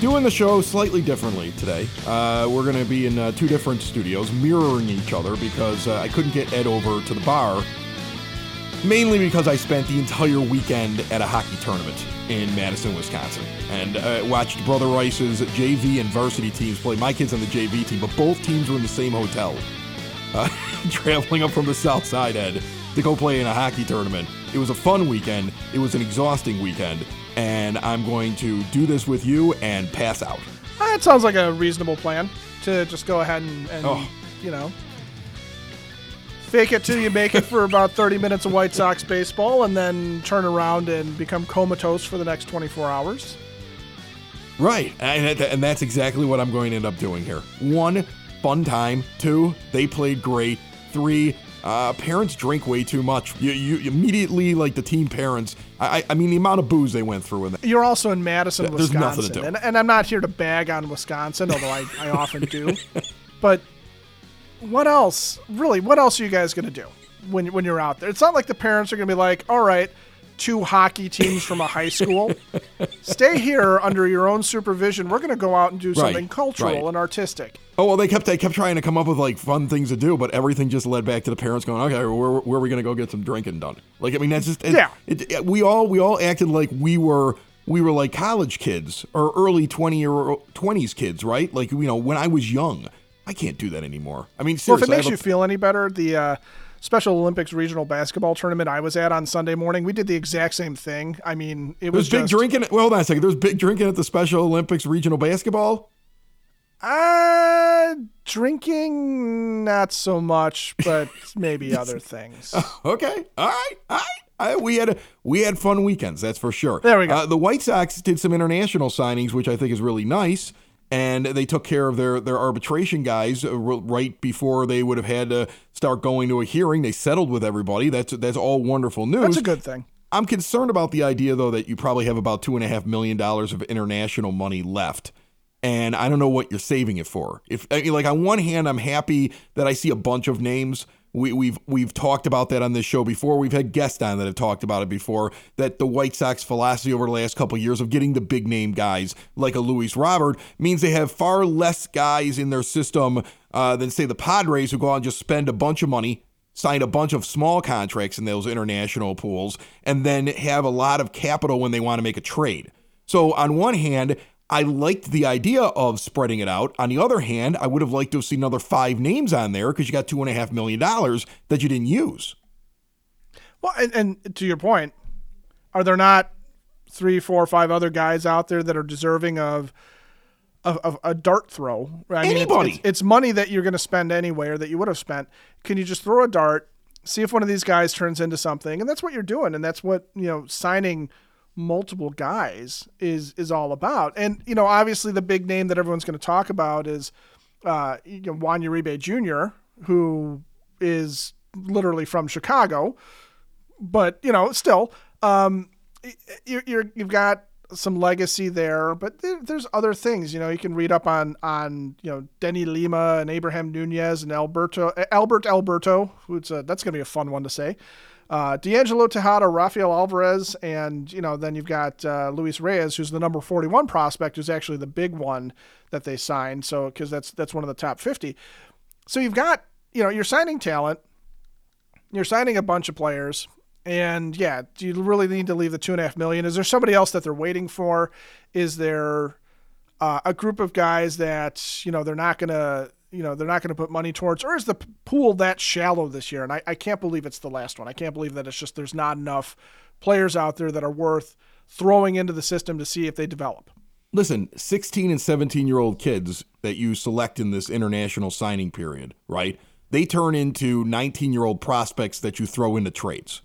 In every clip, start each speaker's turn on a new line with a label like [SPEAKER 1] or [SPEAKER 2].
[SPEAKER 1] Doing the show slightly differently today. Uh, we're going to be in uh, two different studios, mirroring each other because uh, I couldn't get Ed over to the bar. Mainly because I spent the entire weekend at a hockey tournament in Madison, Wisconsin, and uh, watched Brother Rice's JV and varsity teams play. My kids on the JV team, but both teams were in the same hotel. Uh, traveling up from the south side, Ed, to go play in a hockey tournament. It was a fun weekend. It was an exhausting weekend and I'm going to do this with you and pass out.
[SPEAKER 2] That sounds like a reasonable plan to just go ahead and, and oh. you know, fake it till you make it for about 30 minutes of White Sox baseball and then turn around and become comatose for the next 24 hours.
[SPEAKER 1] Right. And, and that's exactly what I'm going to end up doing here. One, fun time. Two, they played great. Three, uh, parents drink way too much. You, you immediately like the team parents. I, I mean the amount of booze they went through with it.
[SPEAKER 2] You're also in Madison, Th- Wisconsin, There's nothing to do. And, and I'm not here to bag on Wisconsin, although I, I often do. But what else? Really, what else are you guys gonna do when when you're out there? It's not like the parents are gonna be like, all right two hockey teams from a high school. Stay here under your own supervision. We're going to go out and do something right, cultural right. and artistic.
[SPEAKER 1] Oh well, they kept they kept trying to come up with like fun things to do, but everything just led back to the parents going, "Okay, where, where are we going to go get some drinking done?" Like, I mean, that's just it,
[SPEAKER 2] yeah.
[SPEAKER 1] It, it, we all we all acted like we were we were like college kids or early twenty or twenties kids, right? Like you know, when I was young, I can't do that anymore. I mean, seriously,
[SPEAKER 2] well, if it makes you feel any better, the uh, Special Olympics regional basketball tournament I was at on Sunday morning, we did the exact same thing. I mean, it was,
[SPEAKER 1] was big
[SPEAKER 2] just,
[SPEAKER 1] drinking. Well, hold on a second. There was big drinking at the Special Olympics regional basketball.
[SPEAKER 2] Uh, drinking not so much, but maybe other things.
[SPEAKER 1] okay, all right, all right. I, we had a, we had fun weekends, that's for sure.
[SPEAKER 2] There we go.
[SPEAKER 1] Uh, the White Sox did some international signings, which I think is really nice and they took care of their their arbitration guys uh, right before they would have had to start going to a hearing. They settled with everybody. That's that's all wonderful news.
[SPEAKER 2] That's a good thing.
[SPEAKER 1] I'm concerned about the idea though that you probably have about two and a half million dollars of international money left. And I don't know what you're saving it for. If like on one hand, I'm happy that I see a bunch of names we, we've we've talked about that on this show before. We've had guests on that have talked about it before. That the White Sox philosophy over the last couple of years of getting the big name guys like a Luis Robert means they have far less guys in their system uh, than say the Padres who go out and just spend a bunch of money, sign a bunch of small contracts in those international pools, and then have a lot of capital when they want to make a trade. So on one hand, I liked the idea of spreading it out. On the other hand, I would have liked to have seen another five names on there because you got two and a half million dollars that you didn't use.
[SPEAKER 2] Well, and, and, to your point, are there not three, four, five other guys out there that are deserving of of, of a dart throw?
[SPEAKER 1] I mean, Anybody.
[SPEAKER 2] It's, it's, it's money that you're going to spend anyway, or that you would have spent. Can you just throw a dart, see if one of these guys turns into something, and that's what you're doing, and that's what you know signing multiple guys is is all about. And you know, obviously the big name that everyone's going to talk about is uh, you know, Juan Uribe Jr., who is literally from Chicago, but you know, still, um, you're you've got some legacy there, but there's other things. You know, you can read up on on you know Denny Lima and Abraham Nunez and Alberto Albert Alberto. Who's a, that's going to be a fun one to say uh, D'Angelo Tejada, Rafael Alvarez, and you know then you've got uh, Luis Reyes, who's the number 41 prospect, who's actually the big one that they signed. So because that's that's one of the top 50. So you've got you know you're signing talent, you're signing a bunch of players, and yeah, do you really need to leave the two and a half million? Is there somebody else that they're waiting for? Is there uh, a group of guys that you know they're not gonna you know they're not going to put money towards or is the pool that shallow this year? And I, I can't believe it's the last one. I can't believe that it's just there's not enough players out there that are worth throwing into the system to see if they develop.
[SPEAKER 1] Listen 16 and 17 year old kids that you select in this international signing period right? They turn into 19 year old prospects that you throw into trades.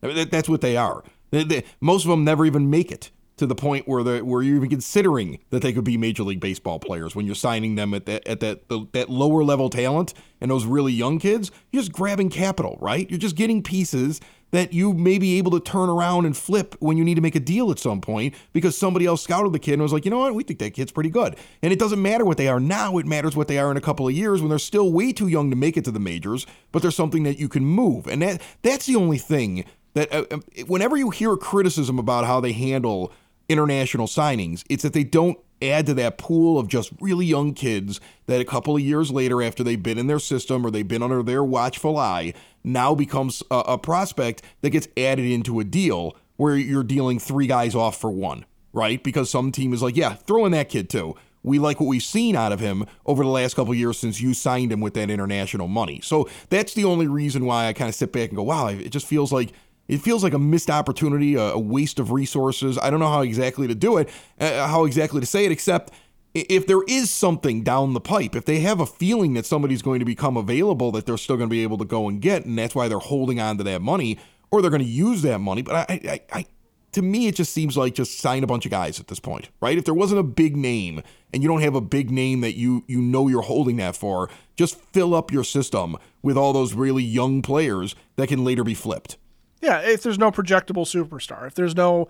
[SPEAKER 1] That's what they are. They, they, most of them never even make it to the point where the where you're even considering that they could be major league baseball players when you're signing them at that at that the, that lower level talent and those really young kids. You're just grabbing capital, right? You're just getting pieces that you may be able to turn around and flip when you need to make a deal at some point because somebody else scouted the kid and was like, you know what, we think that kid's pretty good. And it doesn't matter what they are now, it matters what they are in a couple of years when they're still way too young to make it to the majors, but there's something that you can move. And that that's the only thing that uh, um, whenever you hear criticism about how they handle international signings, it's that they don't add to that pool of just really young kids that a couple of years later, after they've been in their system or they've been under their watchful eye, now becomes a, a prospect that gets added into a deal where you're dealing three guys off for one, right? Because some team is like, yeah, throw in that kid too. We like what we've seen out of him over the last couple years since you signed him with that international money. So that's the only reason why I kind of sit back and go, wow, it just feels like it feels like a missed opportunity, a, waste of resources. I don't know how exactly to do it, uh, how exactly to say it, except if there is something down the pipe, if they have a feeling that somebody's going to become available that they're still going to be able to go and get, and that's why they're holding on to that money, or they're going to use that money. But I, I, I, to me, it just seems like just sign a bunch of guys at this point, right? If there wasn't a big name and you don't have a big name that you you know you're holding that for, just fill up your system with all those really young players that can later be flipped.
[SPEAKER 2] Yeah, if there's no projectable superstar, if there's no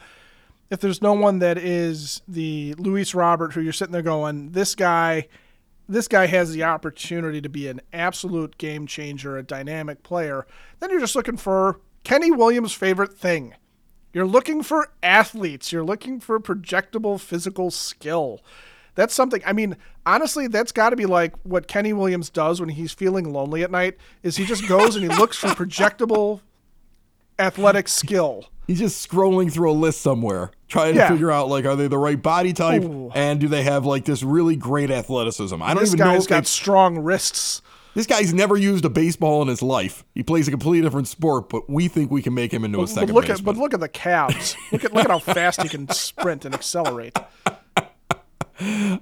[SPEAKER 2] if there's no one that is the Luis Robert who you're sitting there going, this guy this guy has the opportunity to be an absolute game changer, a dynamic player, then you're just looking for Kenny Williams' favorite thing. You're looking for athletes. You're looking for projectable physical skill. That's something. I mean, honestly, that's got to be like what Kenny Williams does when he's feeling lonely at night. Is he just goes and he looks for projectable athletic skill.
[SPEAKER 1] He's just scrolling through a list somewhere, trying yeah. to figure out like, are they the right body type, Ooh. and do they have like this really great athleticism?
[SPEAKER 2] I don't this even know. This guy's got strong wrists.
[SPEAKER 1] This guy's never used a baseball in his life. He plays a completely different sport, but we think we can make him into a second
[SPEAKER 2] but look
[SPEAKER 1] baseman.
[SPEAKER 2] At, but look at the calves. look at look at how fast he can sprint and accelerate.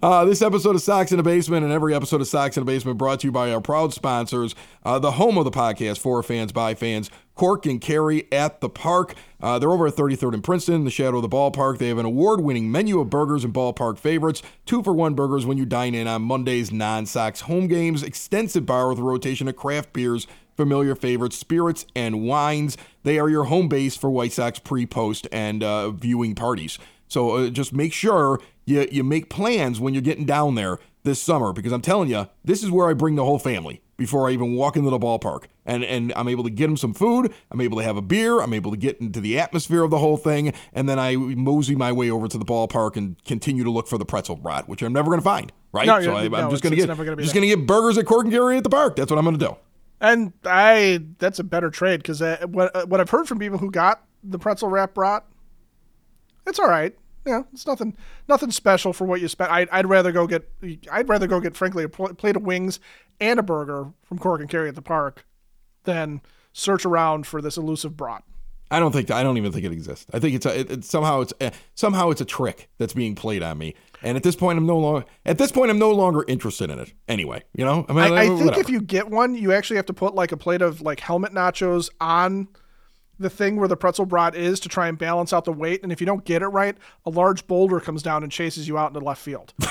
[SPEAKER 1] Uh, this episode of Sox in the Basement and every episode of Sox in the Basement brought to you by our proud sponsors, uh, the home of the podcast for fans, by fans, Cork and Kerry at the park. Uh, they're over at 33rd and Princeton, in the shadow of the ballpark. They have an award winning menu of burgers and ballpark favorites. Two for one burgers when you dine in on Monday's non Sox home games. Extensive bar with a rotation of craft beers, familiar favorites, spirits, and wines. They are your home base for White Sox pre, post, and uh, viewing parties. So uh, just make sure you, you make plans when you're getting down there this summer because I'm telling you, this is where I bring the whole family before I even walk into the ballpark. And and I'm able to get them some food, I'm able to have a beer, I'm able to get into the atmosphere of the whole thing, and then I mosey my way over to the ballpark and continue to look for the pretzel brat, which I'm never going to find, right?
[SPEAKER 2] No, so I, am no,
[SPEAKER 1] just going to get gonna just going to get burgers at Cork and Kerry at the park. That's what I'm going to do.
[SPEAKER 2] And I that's a better trade because uh, what uh, what I've heard from people who got the pretzel wrap brat, it's all right yeah, it's nothing nothing special for what you spent. I'd, I'd rather go get I'd rather go get frankly a plate of wings and a burger from Cork and Kerry at the park than search around for this elusive brat.
[SPEAKER 1] I don't think I don't even think it exists. I think it's a, it, it, somehow it's a, somehow it's a trick that's being played on me. And at this point, I'm no longer at this point I'm no longer interested in it. Anyway, you know.
[SPEAKER 2] I, mean, I, I think if you get one, you actually have to put like a plate of like helmet nachos on the thing where the pretzel brat is to try and balance out the weight. And if you don't get it right, a large boulder comes down and chases you out into left field.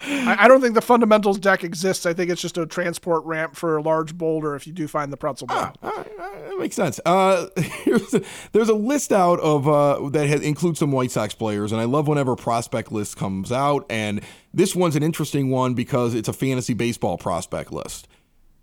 [SPEAKER 2] I, I, don't think the fundamentals deck exists. I think it's just a transport ramp for a large boulder if you do find the pretzel brat.
[SPEAKER 1] Ah, ah, ah, that makes sense. Uh, a, there's a list out of uh, that has, includes some White Sox players, and I love whenever prospect list comes out. And this one's an interesting one because it's a fantasy baseball prospect list.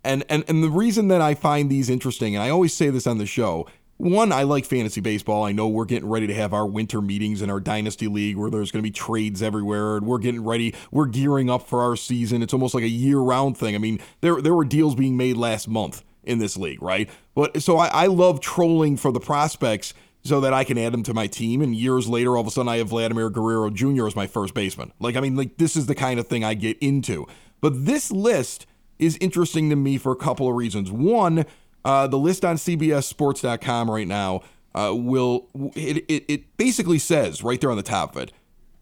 [SPEAKER 1] And, and and the reason that I find these interesting, and I always say this on the show, one, I like fantasy baseball. I know we're getting ready to have our winter meetings in our dynasty league where there's going to be trades everywhere, and we're getting ready. We're gearing up for our season. It's almost like a year-round thing. I mean, there there were deals being made last month in this league, right? But so I, I love trolling for the prospects so that I can add them to my team. And years later, all of a sudden, I have Vladimir Guerrero Jr. as my first baseman. Like, I mean, like this is the kind of thing I get into. But this list is interesting to me for a couple of reasons. One, uh, the list on CBSSports.com right now uh, will it, it, it basically says right there on the top of it,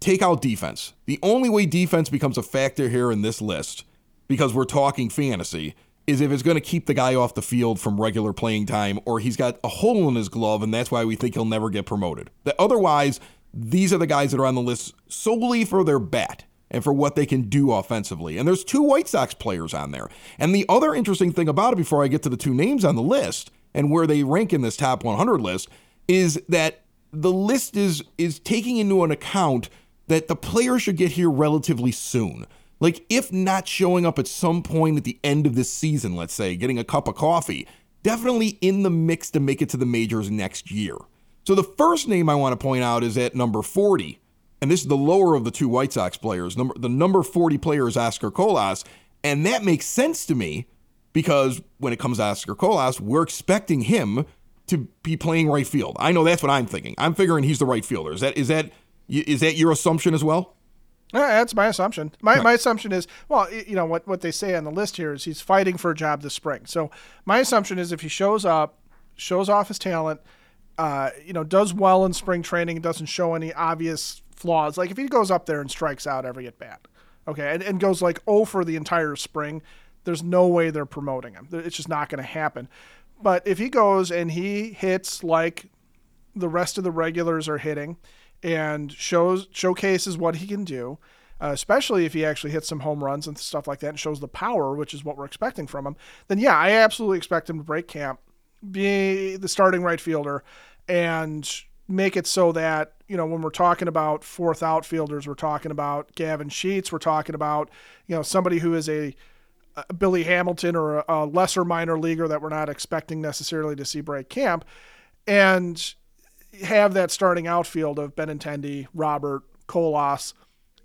[SPEAKER 1] take out defense. The only way defense becomes a factor here in this list, because we're talking fantasy, is if it's going to keep the guy off the field from regular playing time or he's got a hole in his glove and that's why we think he'll never get promoted. That otherwise, these are the guys that are on the list solely for their bat and for what they can do offensively. And there's two White Sox players on there. And the other interesting thing about it before I get to the two names on the list and where they rank in this top 100 list is that the list is is taking into an account that the player should get here relatively soon. Like, if not showing up at some point at the end of this season, let's say, getting a cup of coffee, definitely in the mix to make it to the majors next year. So, the first name I want to point out is at number 40, and this is the lower of the two White Sox players. Number, the number 40 player is Oscar Colas, and that makes sense to me because when it comes to Oscar Colas, we're expecting him to be playing right field. I know that's what I'm thinking. I'm figuring he's the right fielder. Is that is that is that your assumption as well?
[SPEAKER 2] Yeah, that's my assumption. My, my assumption is, well, you know, what, what they say on the list here is he's fighting for a job this spring. So my assumption is if he shows up, shows off his talent, uh, you know, does well in spring training, doesn't show any obvious flaws. Like if he goes up there and strikes out every at bat, okay, and, and goes like oh for the entire spring, there's no way they're promoting him. It's just not going to happen. But if he goes and he hits like the rest of the regulars are hitting, and shows showcases what he can do, uh, especially if he actually hits some home runs and stuff like that and shows the power, which is what we're expecting from him. Then yeah, I absolutely expect him to break camp, be the starting right fielder, and make it so that you know when we're talking about fourth outfielders, we're talking about Gavin Sheets, we're talking about you know somebody who is a Billy Hamilton or a, a lesser minor leaguer that we're not expecting necessarily to see break camp, and have that starting outfield of Benintendi, Robert, Colas,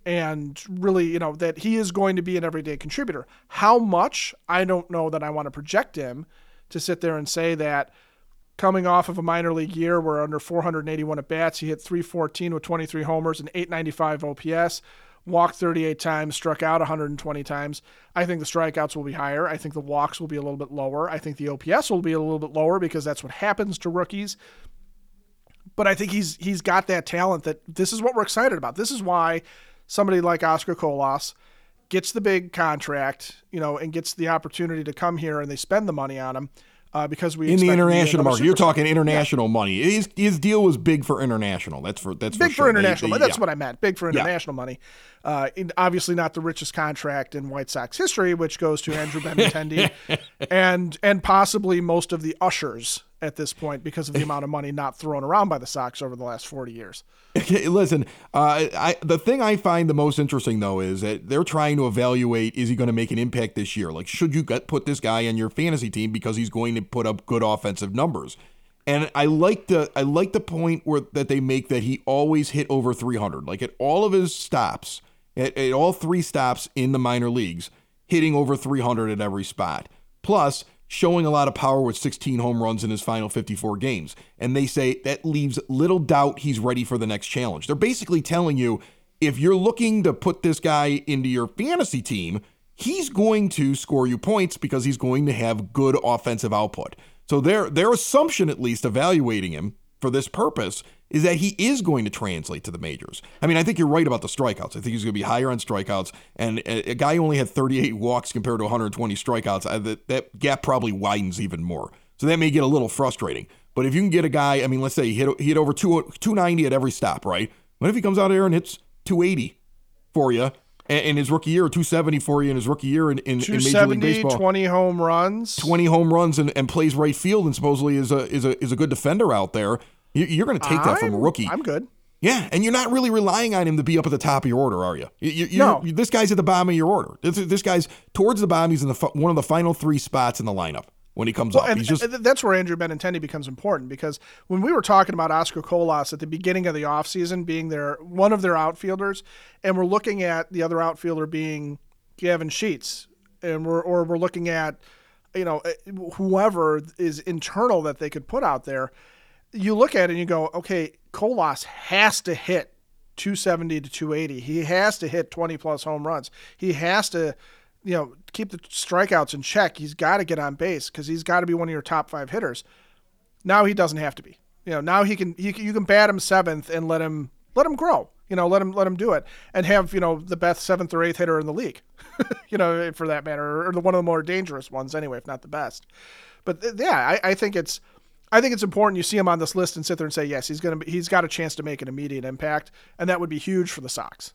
[SPEAKER 2] and really, you know, that he is going to be an everyday contributor. How much, I don't know that I want to project him to sit there and say that coming off of a minor league year where under 481 at bats, he hit 314 with 23 homers and 895 OPS, walked 38 times, struck out 120 times. I think the strikeouts will be higher. I think the walks will be a little bit lower. I think the OPS will be a little bit lower because that's what happens to rookies but I think he's he's got that talent that this is what we're excited about. This is why somebody like Oscar Colas gets the big contract, you know, and gets the opportunity to come here and they spend the money on him. Uh, because we
[SPEAKER 1] in the international market, you're talking international yeah. money. His, his deal was big for international. That's for that's
[SPEAKER 2] big
[SPEAKER 1] for, sure.
[SPEAKER 2] for international. They, they, that's yeah. what I meant. Big for international yeah. money. Uh, obviously, not the richest contract in White Sox history, which goes to Andrew Benintendi, and and possibly most of the ushers at this point because of the amount of money not thrown around by the Sox over the last 40 years.
[SPEAKER 1] Listen, uh, I, the thing I find the most interesting though is that they're trying to evaluate is he going to make an impact this year? Like, should you get, put this guy on your fantasy team because he's going to put up good offensive numbers? And I like the I like the point where that they make that he always hit over 300. Like at all of his stops, at, at all three stops in the minor leagues, hitting over 300 at every spot. Plus, showing a lot of power with 16 home runs in his final 54 games. And they say that leaves little doubt he's ready for the next challenge. They're basically telling you if you're looking to put this guy into your fantasy team, he's going to score you points because he's going to have good offensive output. So their their assumption at least evaluating him for this purpose is that he is going to translate to the majors. I mean, I think you're right about the strikeouts. I think he's going to be higher on strikeouts. And a, guy who only had 38 walks compared to 120 strikeouts, I, that, that gap probably widens even more. So that may get a little frustrating. But if you can get a guy, I mean, let's say he hit, he hit over 2, 290 at every stop, right? What if he comes out there and hits 280 for you in his rookie year, 270 for you in his rookie year in, in, in Major League Baseball.
[SPEAKER 2] 20 home runs.
[SPEAKER 1] 20 home runs and, and plays right field and supposedly is a, is a, is a good defender out there. You're going to take that from a rookie.
[SPEAKER 2] I'm good.
[SPEAKER 1] Yeah, and you're not really relying on him to be up at the top of your order, are you? you
[SPEAKER 2] no.
[SPEAKER 1] This guy's at the bottom of your order. This, this guy's towards the bottom. He's in the one of the final three spots in the lineup when he comes well, up.
[SPEAKER 2] And,
[SPEAKER 1] He's just
[SPEAKER 2] that's where Andrew Benintendi becomes important because when we were talking about Oscar Colas at the beginning of the offseason being their one of their outfielders, and we're looking at the other outfielder being Gavin Sheets, and we're or we're looking at you know eh, whoever is internal that they could put out there you look at it and you go, okay, Colas has to hit 270 to 280. He has to hit 20 plus home runs. He has to, you know, keep the strikeouts in check. He's got to get on base because he's got to be one of your top five hitters. Now he doesn't have to be. You know, now he can, he, you can bat him seventh and let him Let him grow. You know, let him let him do it, and have you know the best seventh or eighth hitter in the league. you know, for that matter, or the one of the more dangerous ones anyway, if not the best. But yeah, I, I think it's I think it's important you see him on this list and sit there and say, yes, he's gonna be, he's got a chance to make an immediate impact, and that would be huge for the Sox.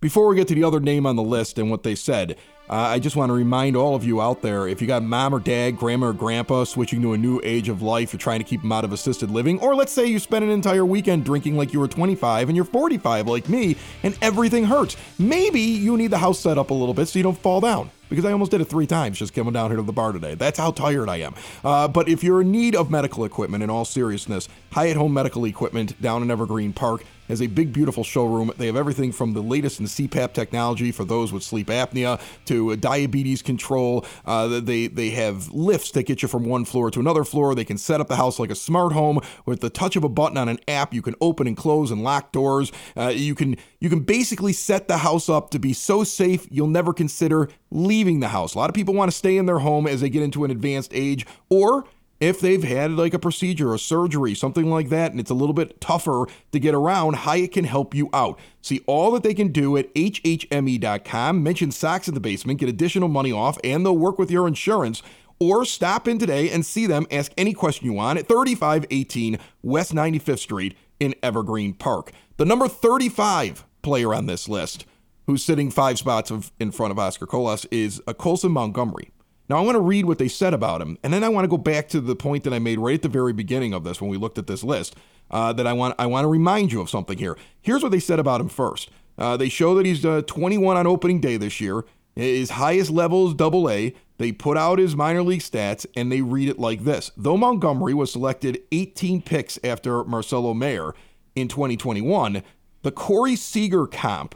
[SPEAKER 1] Before we get to the other name on the list and what they said, uh, I just want to remind all of you out there if you got mom or dad, grandma or grandpa switching to a new age of life, you're trying to keep them out of assisted living, or let's say you spent an entire weekend drinking like you were 25 and you're 45 like me and everything hurts. Maybe you need the house set up a little bit so you don't fall down because I almost did it three times just coming down here to the bar today. That's how tired I am. Uh, but if you're in need of medical equipment, in all seriousness, Hyatt Home Medical Equipment down in Evergreen Park has a big, beautiful showroom. They have everything from the latest in CPAP technology for those with sleep apnea to diabetes control. Uh, they they have lifts that get you from one floor to another floor. They can set up the house like a smart home with the touch of a button on an app. You can open and close and lock doors. Uh, you can you can basically set the house up to be so safe you'll never consider leaving the house. A lot of people want to stay in their home as they get into an advanced age or if they've had like a procedure, a surgery, something like that, and it's a little bit tougher to get around, Hyatt can help you out. See all that they can do at HHME.com. Mention Sox in the Basement, get additional money off, and they'll work with your insurance. Or stop in today and see them. Ask any question you want at 3518 West 95th Street in Evergreen Park. The number 35 player on this list, who's sitting five spots of, in front of Oscar Colas, is a Colson Montgomery. Now, I want to read what they said about him, and then I want to go back to the point that I made right at the very beginning of this when we looked at this list. Uh, that I want I want to remind you of something here. Here's what they said about him first. Uh, they show that he's uh, 21 on opening day this year. His highest level is double A. They put out his minor league stats and they read it like this. Though Montgomery was selected 18 picks after Marcelo Mayer in 2021, the Corey Seager comp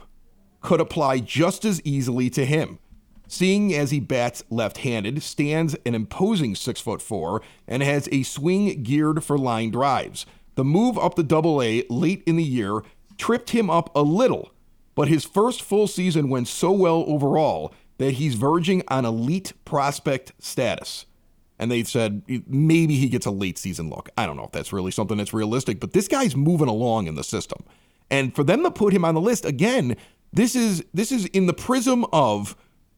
[SPEAKER 1] could apply just as easily to him seeing as he bats left-handed, stands an imposing six foot four, and has a swing geared for line drives. The move up the double A late in the year tripped him up a little, but his first full season went so well overall that he's verging on elite prospect status. And they said maybe he gets a late season look. I don't know if that's really something that's realistic, but this guy's moving along in the system. And for them to put him on the list again, this is this is in the prism of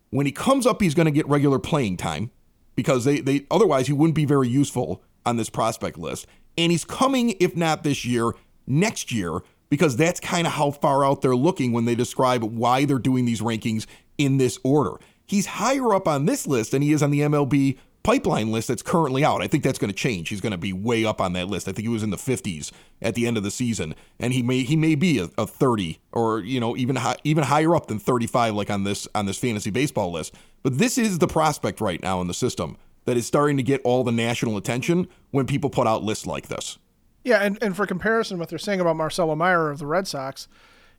[SPEAKER 1] when he comes up, he's going to get regular playing time because they, they otherwise he wouldn't be very useful on this prospect list. And he's coming, if not this year, next year, because that's kind of how far out they're looking when they describe why they're doing these rankings in this order. He's higher up on this list than he is on the MLB pipeline list that's currently out. I think that's going to change. He's going to be way up on that list. I think he was in the 50s at the end of the season, and he may he may be a, a 30 or you know even high, even higher up than 35, like on this on this fantasy baseball list. But this is the prospect right now in the system that is starting to get all the national attention when people put out lists like this.
[SPEAKER 2] Yeah, and, and for comparison, what they're saying about Marcelo Mayer of the Red Sox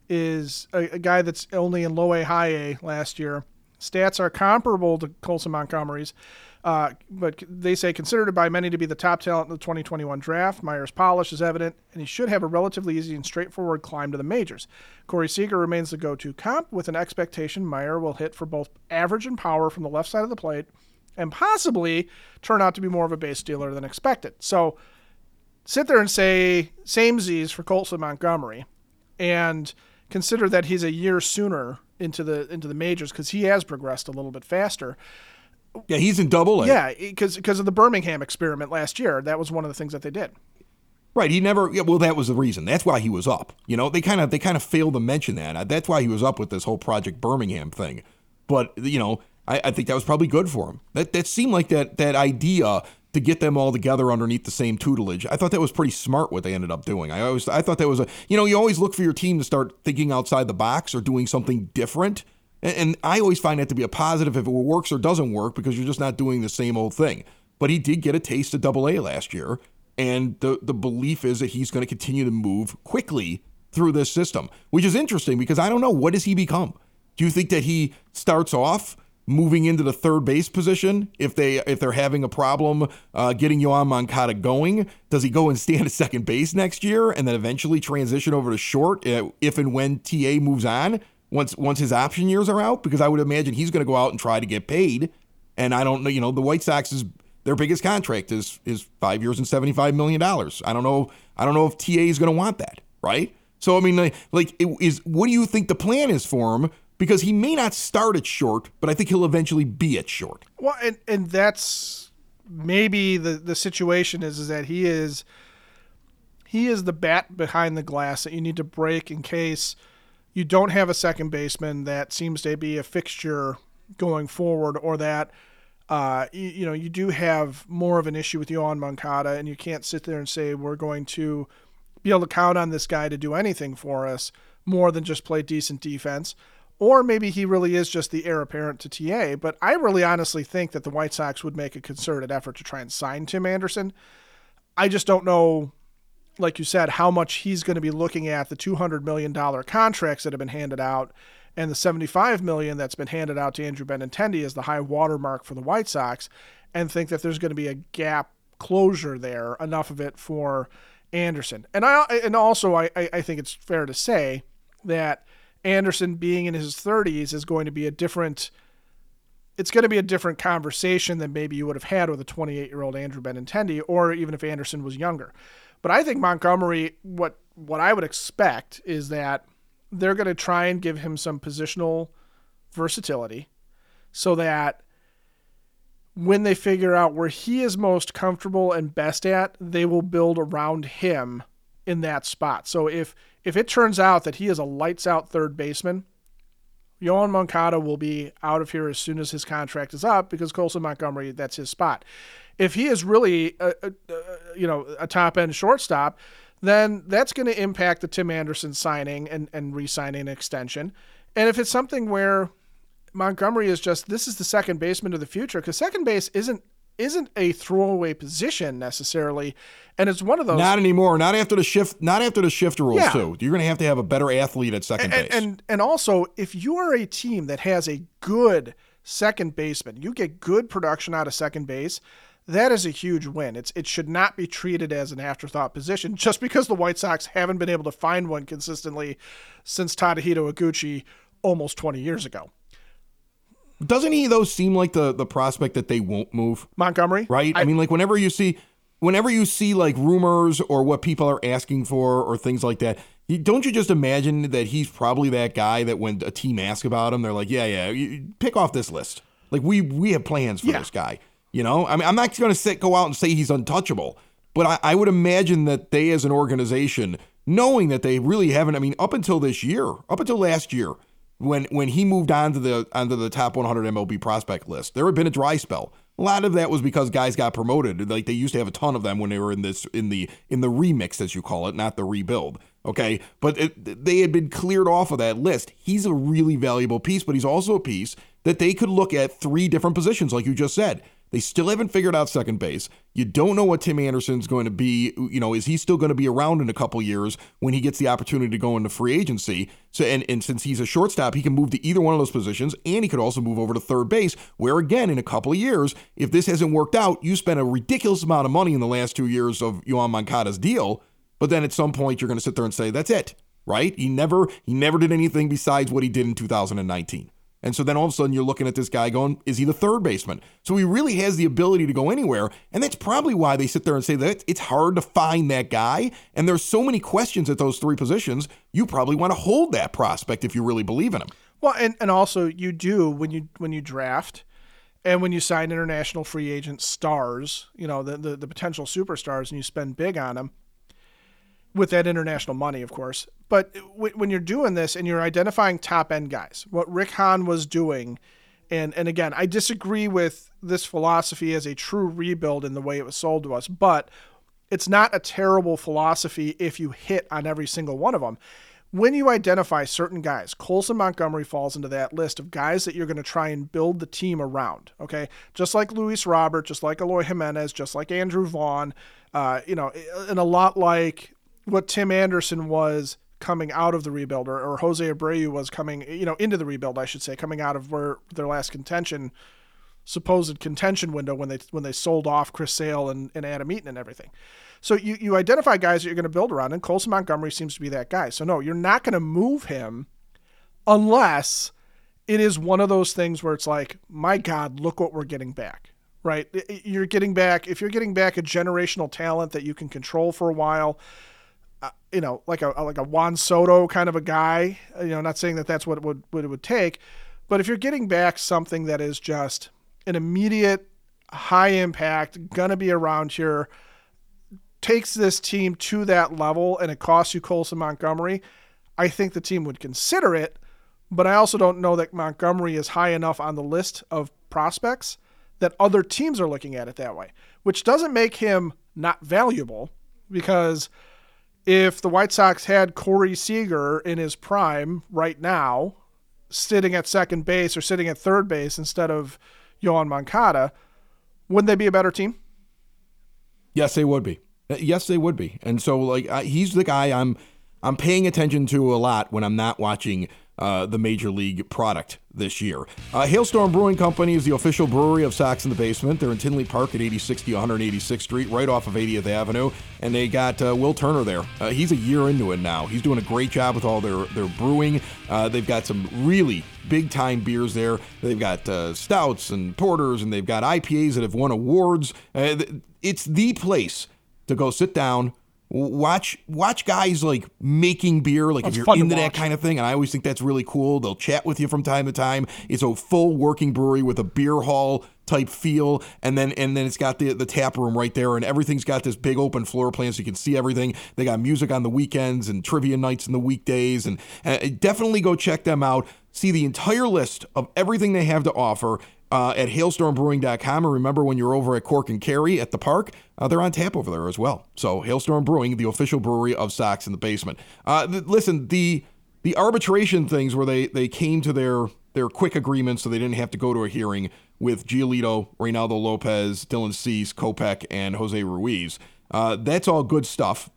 [SPEAKER 2] is a, a guy that's only in low A, high A last year. Stats are comparable to Colson Montgomery's, uh, but they say considered by many to be the top talent in the 2021 draft. Mayer's polish is evident, and he should have a relatively easy and straightforward climb to the majors. Corey Seager remains the go-to comp, with an expectation Mayer will hit for both average and power from the left side of the plate, and possibly turn out to be more of a base stealer than expected. So sit there and say same Z's for Colson Montgomery, and consider that he's a year sooner into the into the majors because he has progressed a little bit faster.
[SPEAKER 1] Yeah, he's in double A.
[SPEAKER 2] Yeah, because because of the Birmingham experiment last year, that was one of the things that they did.
[SPEAKER 1] Right. He never. Yeah, well, that was the reason. That's why he was up. You know, they kind of they kind of failed to mention that. Uh, that's why he was up with this whole Project Birmingham thing. But you know, I, I think that was probably good for him. That that seemed like that that idea to get them all together underneath the same tutelage. I thought that was pretty smart what they ended up doing. I always I thought that was a you know you always look for your team to start thinking outside the box or doing something different. And, and I always find that to be a positive if it works or doesn't work because you're just not doing the same old thing. But he did get a taste of Double A last year, and the the belief is that he's going to continue to move quickly through this system, which is interesting because I don't know what does he become. Do you think that he starts off? moving into the third base position if they if they're having a problem uh, getting Yoan Moncada going? Does he go and stand at second base next year and then eventually transition over to short uh, if and when TA moves on once once his option years are out? Because I would imagine he's going to go out and try to get paid. And I don't know, you know, the White Sox is their biggest contract is is five years and seventy five million dollars. I don't know. I don't know if TA is going to want that, right? So I mean, like, it is what do you think the plan is for him? Because he may not start at short, but I think he'll eventually be at short.
[SPEAKER 2] Well, and and that's maybe the the situation is is that he is he is the bat behind the glass that you need to break in case you don't have a second baseman that seems to be a fixture going forward, or that uh, you, you know you do have more of an issue with Yoan Moncada, and you can't sit there and say we're going to be able to count on this guy to do anything for us more than just play decent defense. Or maybe he really is just the heir apparent to TA. But I really honestly think that the White Sox would make a concerted effort to try and sign Tim Anderson. I just don't know, like you said, how much he's going to be looking at the $200 million contracts that have been handed out and the 75 million that's been handed out to Andrew Benintendi as the high watermark for the White Sox and think that there's going to be a gap closure there, enough of it for Anderson. And I and also I, I think it's fair to say that Anderson being in his 30s is going to be a different it's going to be a different conversation than maybe you would have had with a 28 year old Andrew Benintendi or even if Anderson was younger. But I think Montgomery what what I would expect is that they're going to try and give him some positional versatility so that when they figure out where he is most comfortable and best at, they will build around him in that spot. So if if it turns out that he is a lights out third baseman, Yoan Moncada will be out of here as soon as his contract is up because Colson Montgomery that's his spot. If he is really a, a, a you know a top end shortstop, then that's going to impact the Tim Anderson signing and and re-signing an extension. And if it's something where Montgomery is just this is the second baseman of the future because second base isn't isn't a throwaway position necessarily, and it's one of those.
[SPEAKER 1] Not anymore. Not after the shift. Not after the shift rules yeah. too. You're going to have to have a better athlete at second
[SPEAKER 2] and,
[SPEAKER 1] base.
[SPEAKER 2] And and also, if you are a team that has a good second baseman, you get good production out of second base. That is a huge win. It's it should not be treated as an afterthought position just because the White Sox haven't been able to find one consistently since Tadahito Iguchi almost 20 years ago.
[SPEAKER 1] Doesn't he though seem like the the prospect that they won't move?
[SPEAKER 2] Montgomery,
[SPEAKER 1] right? I, I mean, like whenever you see whenever you see like rumors or what people are asking for or things like that, don't you just imagine that he's probably that guy that when a team asks about him, they're like, yeah, yeah, pick off this list. Like we we have plans for yeah. this guy. You know, I mean, I'm not going to sit go out and say he's untouchable, but I, I would imagine that they, as an organization, knowing that they really haven't. I mean, up until this year, up until last year, when when he moved on to the onto the top 100 MLB prospect list. There had been a dry spell. A lot of that was because guys got promoted. Like they used to have a ton of them when they were in this in the in the remix as you call it, not the rebuild. Okay, but it, they had been cleared off of that list. He's a really valuable piece, but he's also a piece that they could look at three different positions, like you just said. They still haven't figured out second base. You don't know what Tim Anderson's going to be. You know, is he still going to be around in a couple years when he gets the opportunity to go into free agency? So, and, and since he's a shortstop, he can move to either one of those positions, and he could also move over to third base, where again, in a couple of years, if this hasn't worked out, you spent a ridiculous amount of money in the last two years of Yoan Moncada's deal. But then at some point, you're going to sit there and say, that's it, right? He never, he never did anything besides what he did in 2019. And so then all of a sudden you're looking at this guy going, is he the third baseman? So he really has the ability to go anywhere. And that's probably why they sit there and say that it's hard to find that guy. And there's so many questions at those three positions. You probably want to hold that prospect if you really believe in him.
[SPEAKER 2] Well, and, and also you do when you when you draft and when you sign international free agent stars, you know, the, the, the potential superstars and you spend big on them with that international money, of course. But when you're doing this and you're identifying top end guys, what Rick Hahn was doing, and and again, I disagree with this philosophy as a true rebuild in the way it was sold to us, but it's not a terrible philosophy if you hit on every single one of them. When you identify certain guys, Colson Montgomery falls into that list of guys that you're going to try and build the team around. Okay, just like Luis Robert, just like Eloy Jimenez, just like Andrew Vaughn, uh, you know, and a lot like what Tim Anderson was coming out of the rebuild, or, or Jose Abreu was coming, you know, into the rebuild, I should say, coming out of where their last contention, supposed contention window when they when they sold off Chris Sale and, and Adam Eaton and everything. So you, you identify guys that you're going to build around, and Colson Montgomery seems to be that guy. So no, you're not going to move him unless it is one of those things where it's like, my God, look what we're getting back. Right? You're getting back if you're getting back a generational talent that you can control for a while uh, you know, like a like a Juan Soto kind of a guy. You know, not saying that that's what it would what it would take, but if you're getting back something that is just an immediate, high impact, gonna be around here, takes this team to that level, and it costs you Colson Montgomery, I think the team would consider it. But I also don't know that Montgomery is high enough on the list of prospects that other teams are looking at it that way, which doesn't make him not valuable because if the White Sox had Corey Seager in his prime right now, sitting at second base or sitting at third base instead of Yoan Moncada, wouldn't they be a better team?
[SPEAKER 1] Yes, they would be. Yes, they would be. And so, like, he's the guy I'm I'm paying attention to a lot when I'm not watching uh, the major league product this year. Uh, Hailstorm Brewing Company is the official brewery of Sox in the Basement. They're in Tinley Park at 8060 186th Street, right off of 80th Avenue. And they got uh, Will Turner there. Uh, he's a year into it now. He's doing a great job with all their, their brewing. Uh, they've got some really big time beers there. They've got uh, stouts and porters, and they've got IPAs that have won awards. Uh, it's the place to go sit down, watch watch guys like making beer, like
[SPEAKER 2] It's
[SPEAKER 1] if you're into that kind of thing. And I always think that's really cool. They'll chat with you from time to time. It's a full working brewery with a beer hall type feel, and then and then it's got the the tap room right there, and everything's got this big open floor plan so you can see everything. They got music on the weekends and trivia nights in the weekdays, and uh, definitely go check them out. See the entire list of everything they have to offer uh, at hailstormbrewing.com. And remember, when you're over at Cork and Kerry at the park, uh, they're on tap over there as well. So, Hailstorm Brewing, the official brewery of Sox in the Basement. Uh, th- listen, the the arbitration things where they they came to their their quick agreement so they didn't have to go to a hearing with Giolito, Reynaldo Lopez, Dylan Cease, Kopech, and Jose Ruiz. Uh, that's all good stuff.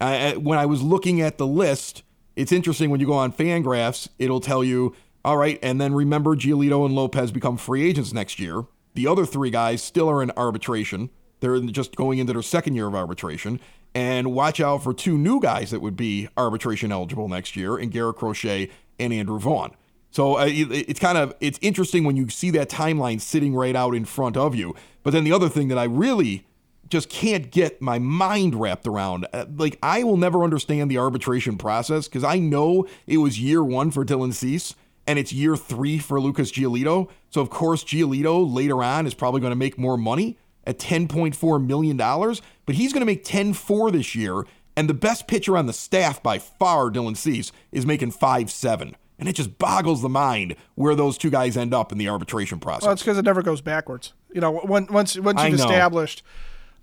[SPEAKER 1] When I was looking at the list, it's interesting when you go on Fangraphs, it'll tell you, all right, and then remember Giolito and Lopez become free agents next year. The other three guys still are in arbitration. They're just going into their second year of arbitration. And watch out for two new guys that would be arbitration eligible next year in Garrett Crochet and Andrew Vaughn. So uh, it's kind of it's interesting when you see that timeline sitting right out in front of you. But then the other thing that I really just can't get my mind wrapped around. Uh, Like I will never understand the arbitration process because I know it was year one for Dylan Cease and it's year three for Lucas Giolito. So of course Giolito later on is probably going to make more money at ten point four million dollars, but he's going to make ten four this year. And the best pitcher on the staff by far, Dylan Cease, is making five seven. And it just boggles the mind where those two guys end up in the arbitration process.
[SPEAKER 2] Well, it's because it never goes backwards. You know, when, once once you've established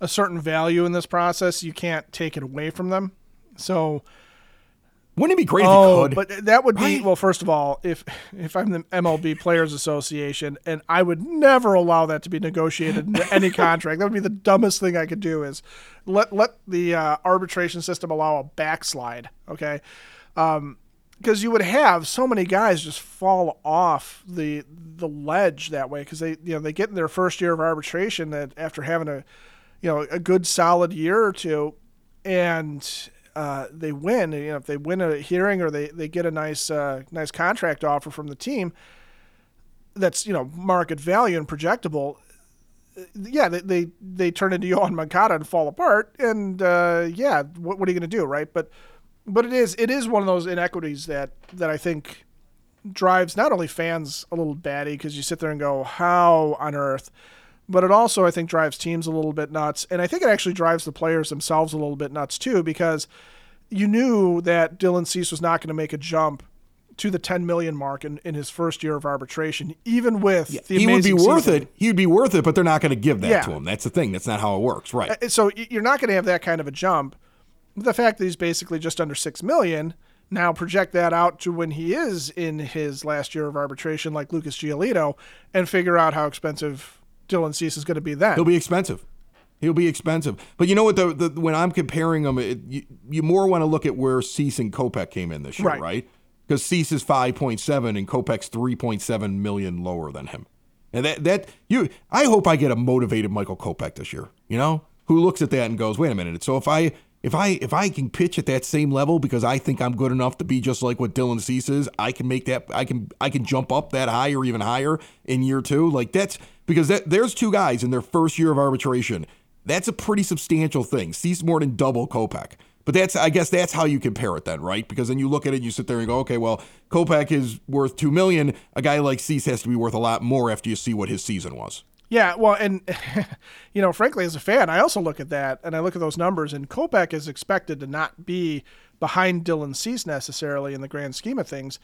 [SPEAKER 2] a certain value in this process, you can't take it away from them. So,
[SPEAKER 1] Wouldn't it be great if
[SPEAKER 2] oh,
[SPEAKER 1] you could?
[SPEAKER 2] but that would be well. First of all, if if I'm the MLB Players Association, and I would never allow that to be negotiated into any contract. That would be the dumbest thing I could do. Is let let the uh, arbitration system allow a backslide. Okay. because you would have so many guys just fall off the the ledge that way because they you know they get in their first year of arbitration that after having a you know a good solid year or two and uh, they win you know if they win a hearing or they, they get a nice uh, nice contract offer from the team that's you know market value and projectable yeah, they, they they turn into Yoan Moncada and fall apart, and uh, yeah, what, what are you going to do, right? But but it is it is one of those inequities that that I think drives not only fans a little batty because you sit there and go, how on earth, but it also I think drives teams a little bit nuts, and I think it actually drives the players themselves a little bit nuts too because you knew that Dylan Cease was not going to make a jump to the 10 million mark in, in his first year of arbitration, even with the
[SPEAKER 1] he would be worth
[SPEAKER 2] season.
[SPEAKER 1] it. He would be worth it, but they're not going to give that
[SPEAKER 2] Yeah.
[SPEAKER 1] to him. That's the thing. That's not how it works, right?
[SPEAKER 2] Uh, so you're not going to have that kind of a jump. The fact that he's basically just under six million now project that out to when he is in his last year of arbitration, like Lucas Giolito, and figure out how expensive Dylan Cease is going to be then.
[SPEAKER 1] He'll be expensive. He'll be expensive. But you know what? The, the when I'm comparing them, it, you, you more want to look at where Cease and Kopech came in this year,
[SPEAKER 2] Right.
[SPEAKER 1] right? Because Cease is 5.7 and Kopech's 3.7 million lower than him. And that that you, I hope I get a motivated Michael Kopech this year. You know, who looks at that and goes, "Wait a minute." So if I if I if I can pitch at that same level because I think I'm good enough to be just like what Dylan Cease is, I can make that. I can I can jump up that high or even higher in year two. Like that's because that there's two guys in their first year of arbitration. That's a pretty substantial thing. Cease more than double Kopech. But that's I guess that's how you compare it then, right? Because then you look at it and you sit there and go, okay, well, Kopech is worth two million. A guy like Cease has to be worth a lot more after you see what his season was.
[SPEAKER 2] Yeah, well, and you know, frankly, as a fan, I also look at that and I look at those numbers, and Kopech is expected to not be behind Dylan Cease necessarily in the grand scheme of things.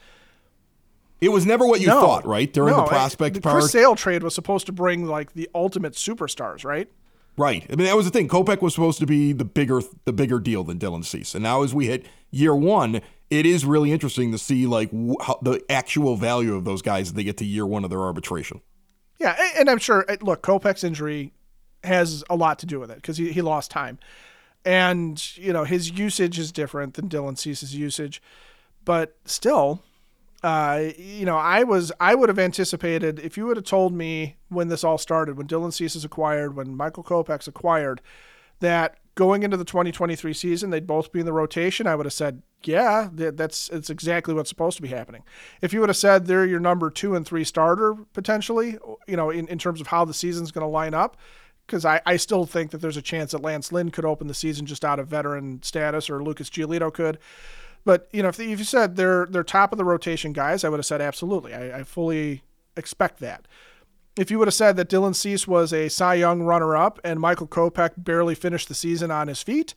[SPEAKER 1] It was never what you
[SPEAKER 2] no,
[SPEAKER 1] thought, right? During
[SPEAKER 2] no,
[SPEAKER 1] the prospect part.
[SPEAKER 2] the
[SPEAKER 1] part.
[SPEAKER 2] Chris Sale trade was supposed to bring like the ultimate superstars, right?
[SPEAKER 1] Right. I mean, that was the thing. Kopech was supposed to be the bigger the bigger deal than Dylan Cease. And now as we hit year one, it is really interesting to see like how, the actual value of those guys as they get to year one of their arbitration.
[SPEAKER 2] Yeah, and I'm sure. Look, Kopech's injury has a lot to do with it because he, he lost time, and you know his usage is different than Dylan Cease's usage, but still, uh, you know, I was I would have anticipated if you would have told me when this all started, when Dylan Cease is acquired, when Michael Kopech's acquired, that going into the 2023 season they'd both be in the rotation, I would have said, yeah, that's it's exactly what's supposed to be happening. If you would have said they're your number two and three starter potentially, you know, in, in terms of how the season's going to line up, because I, I still think that there's a chance that Lance Lynn could open the season just out of veteran status or Lucas Giolito could. But you know, if, if you said they're they're top of the rotation guys, I would have said absolutely. I, I fully expect that. If you would have said that Dylan Cease was a Cy Young runner-up and Michael Kopech barely finished the season on his feet,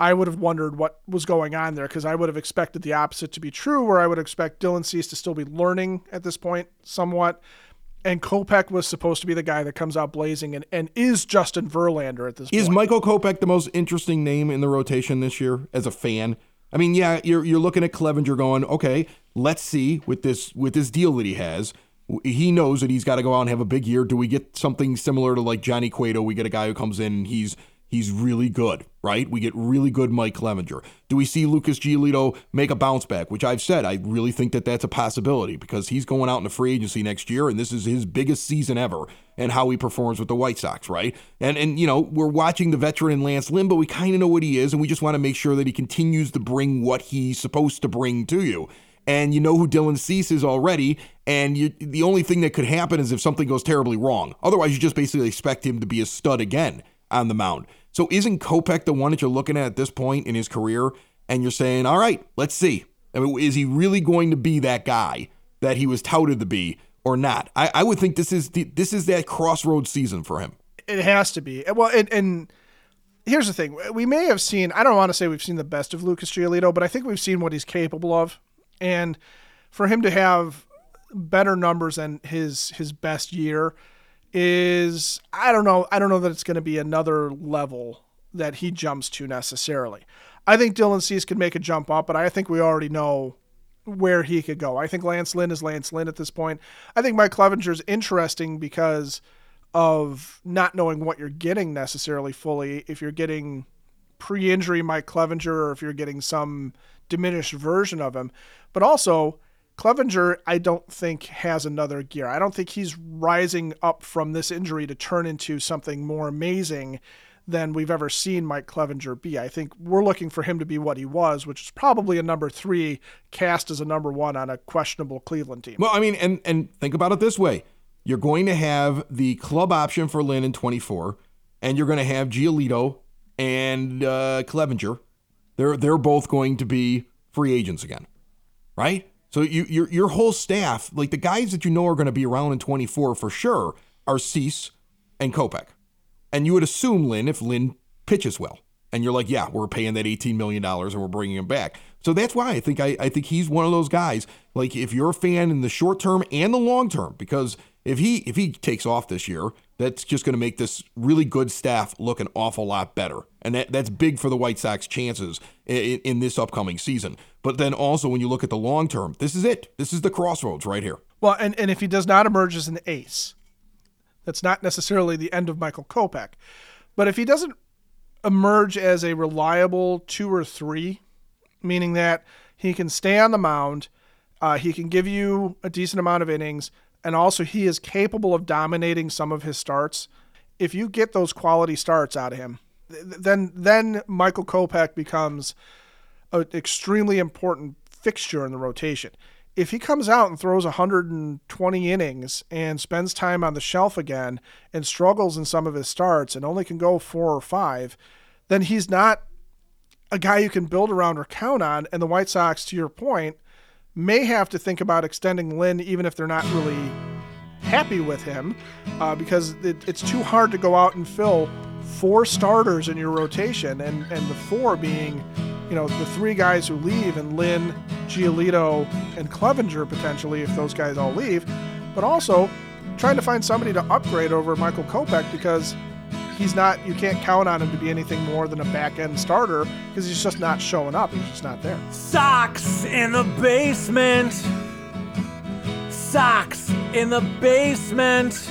[SPEAKER 2] I would have wondered what was going on there because I would have expected the opposite to be true, where I would expect Dylan Cease to still be learning at this point somewhat. And Kopech was supposed to be the guy that comes out blazing and, and is Justin Verlander at this
[SPEAKER 1] is
[SPEAKER 2] point. Is
[SPEAKER 1] Michael Kopech the most interesting name in the rotation this year as a fan? I mean, yeah, you're you're looking at Clevinger going, okay, let's see with this with this deal that he has. He knows that he's got to go out and have a big year. Do we get something similar to like Johnny Cueto? We get a guy who comes in and he's he's really good, right? We get really good Mike Clevinger. Do we see Lucas Giolito make a bounce back? Which I've said, I really think that that's a possibility because he's going out in the free agency next year, and this is his biggest season ever, and how he performs with the White Sox, right? And and you know we're watching the veteran Lance Lynn, but we kind of know what he is, and we just want to make sure that he continues to bring what he's supposed to bring to you. And you know who Dylan Cease is already, and you, the only thing that could happen is if something goes terribly wrong. Otherwise, you just basically expect him to be a stud again on the mound. So isn't Kopech the one that you're looking at at this point in his career and you're saying, all right, let's see. I mean, is he really going to be that guy that he was touted to be or not? I, I would think this is the, this is that crossroads season for him.
[SPEAKER 2] It has to be. Well, and, and here's the thing: we may have seen. I don't want to say we've seen the best of Lucas Giolito, but I think we've seen what he's capable of, and for him to have better numbers than his his best year is I don't know. I don't know that it's going to be another level that he jumps to necessarily. I think Dylan Cease could make a jump up, but I think we already know where he could go. I think Lance Lynn is Lance Lynn at this point. I think Mike Clevinger is interesting because of not knowing what you're getting necessarily fully. If you're getting pre-injury Mike Clevinger or if you're getting some diminished version of him, but also Clevinger, I don't think has another gear. I don't think he's rising up from this injury to turn into something more amazing than we've ever seen Mike Clevinger be. I think we're looking for him to be what he was, which is probably a number three cast as a number one on a questionable Cleveland team.
[SPEAKER 1] Well, I mean, and and think about it this way: you're going to have the club option for Lynn in 24, and you're going to have Giolito and uh, Clevinger. They're they're both going to be free agents again, right? So you, your your whole staff, like the guys that you know are going to be around in 24 for sure, are Cease and Kopech. And you would assume Lynn if Lynn pitches well. And you're like, yeah, we're paying that $18 million and we're bringing him back. So that's why I think I, I think he's one of those guys. Like if you're a fan in the short term and the long term, because if he if he takes off this year, that's just going to make this really good staff look an awful lot better, and that that's big for the White Sox chances in, in this upcoming season. But then also when you look at the long term, this is it. This is the crossroads right here.
[SPEAKER 2] Well, and and if he does not emerge as an ace, that's not necessarily the end of Michael Kopech, but if he doesn't emerge as a reliable two or three, meaning that he can stay on the mound, uh, he can give you a decent amount of innings and also he is capable of dominating some of his starts. If you get those quality starts out of him, then then Michael Kopech becomes an extremely important fixture in the rotation. If he comes out and throws 120 innings and spends time on the shelf again and struggles in some of his starts and only can go four or five, then he's not a guy you can build around or count on. And the White Sox, to your point, may have to think about extending Lynn even if they're not really happy with him uh, because it, it's too hard to go out and fill four starters in your rotation and, and the four being you know the three guys who leave and Lynn, Giolito, and Clevinger potentially if those guys all leave, but also trying to find somebody to upgrade over Michael Kopech because he's not you can't count on him to be anything more than a back end starter because he's just not showing up. He's just not there.
[SPEAKER 3] Sox in the basement. Sox in the basement.